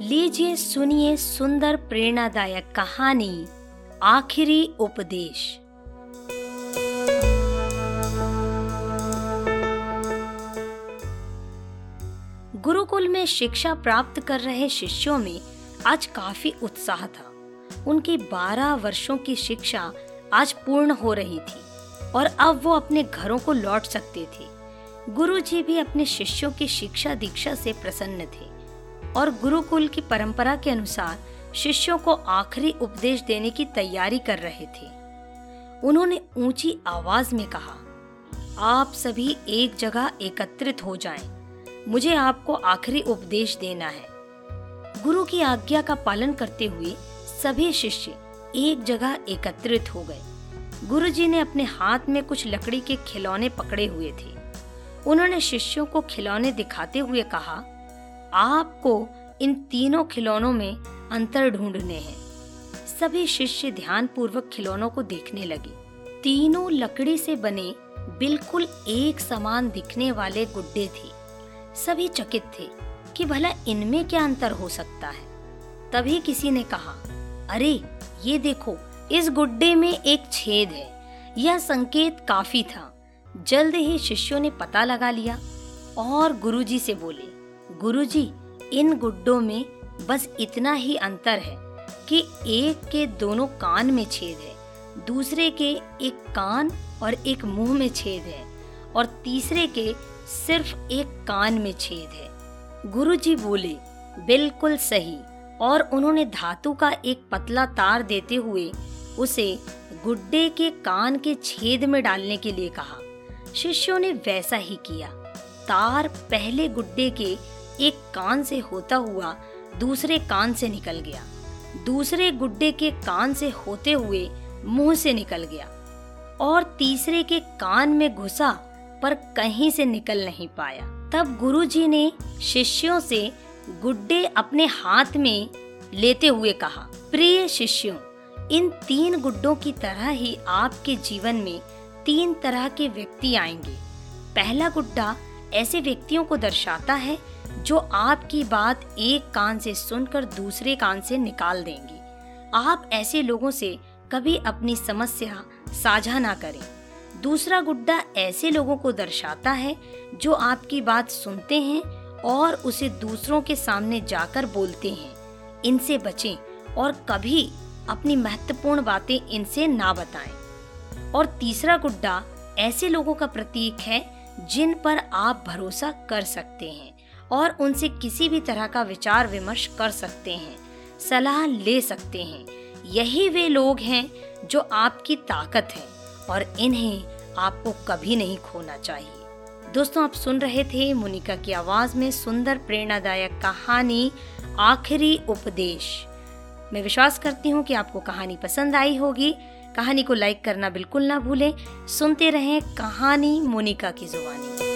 लीजिए सुनिए सुंदर प्रेरणादायक कहानी, आखिरी उपदेश। गुरुकुल में शिक्षा प्राप्त कर रहे शिष्यों में आज काफ़ी उत्साह था। उनकी 12 वर्षों की शिक्षा आज पूर्ण हो रही थी और अब वो अपने घरों को लौट सकते थे। गुरुजी भी अपने शिष्यों की शिक्षा दीक्षा से प्रसन्न थे। और गुरुकुल की परंपरा के अनुसार शिष्यों को आखिरी उपदेश देने की तैयारी कर रहे थे। उन्होंने ऊँची आवाज़ में कहा, आप सभी एक जगह एकत्रित हो जाएँ। मुझे आपको आखिरी उपदेश देना है। गुरु की आज्ञा का पालन करते हुए सभी शिष्य एक जगह एकत्रित हो गए। गुरुजी ने अपने हाथ में कुछ लकड़ी के खिलौने पकड़े हुए थे। उन्होंने शिष्यों को खिलौने दिखाते हुए कहा आपको इन तीनों खिलौनों में अंतर ढूँढने हैं। सभी शिष्य ध्यान पूर्वक खिलौनों को देखने लगे। तीनों लकड़ी से बने बिल्कुल एक समान दिखने वाले गुड्डे थे। सभी चकित थे कि भला इनमें क्या अंतर हो सकता है। तभी किसी ने कहा, अरे, ये देखो, इस गुड्डे में एक छेद है। यह संकेत काफ़ी था। जल्द ही शिष्यों ने पता लगा लिया और गुरुजी से बोले गुरुजी, इन गुड्डों में बस इतना ही अंतर है कि एक के दोनों कान में छेद है, दूसरे के एक कान और एक मुँह में छेद है और तीसरे के सिर्फ़ एक कान में छेद है। गुरुजी बोले, बिल्कुल सही। और उन्होंने धातु का एक पतला तार देते हुए उसे गुड्डे के कान के छेद में डालने के लिए कहा। शिष्यों ने वैसा ही किया। तार पहले गुड्डे के एक कान से होता हुआ दूसरे कान से निकल गया। दूसरे गुड्डे के कान से होते हुए मुँह से निकल गया और तीसरे के कान में घुसा, पर कहीं से निकल नहीं पाया। तब गुरुजी ने शिष्यों से गुड्डे अपने हाथ में लेते हुए कहा, प्रिय शिष्यों, इन तीन गुड्डों की तरह ही आपके जीवन में तीन तरह के व्यक्ति आएँगे। पहला गुड्डा ऐसे व्यक्तियों को दर्शाता है जो आपकी बात एक कान से सुनकर दूसरे कान से निकाल देंगे। आप ऐसे लोगों से कभी अपनी समस्या साझा ना करें। दूसरा गुड्डा ऐसे लोगों को दर्शाता है जो आपकी बात सुनते हैं और उसे दूसरों के सामने जाकर बोलते हैं। इनसे बचें और कभी अपनी महत्वपूर्ण बातें इनसे ना बताएँ। और तीसरा गुड्डा ऐसे लोगों का प्रतीक है जिन पर आप भरोसा कर सकते हैं और उनसे किसी भी तरह का विचार विमर्श कर सकते हैं, सलाह ले सकते हैं। यही वे लोग हैं जो आपकी ताकत है और इन्हें आपको कभी नहीं खोना चाहिए। दोस्तों, आप सुन रहे थे मुनिका की आवाज़ में सुंदर प्रेरणादायक कहानी, आखिरी उपदेश। मैं विश्वास करती हूँ कि आपको कहानी पसंद आई होगी। कहानी को लाइक करना बिल्कुल ना भूलें। सुनते रहें कहानी मोनिका की जुबानी।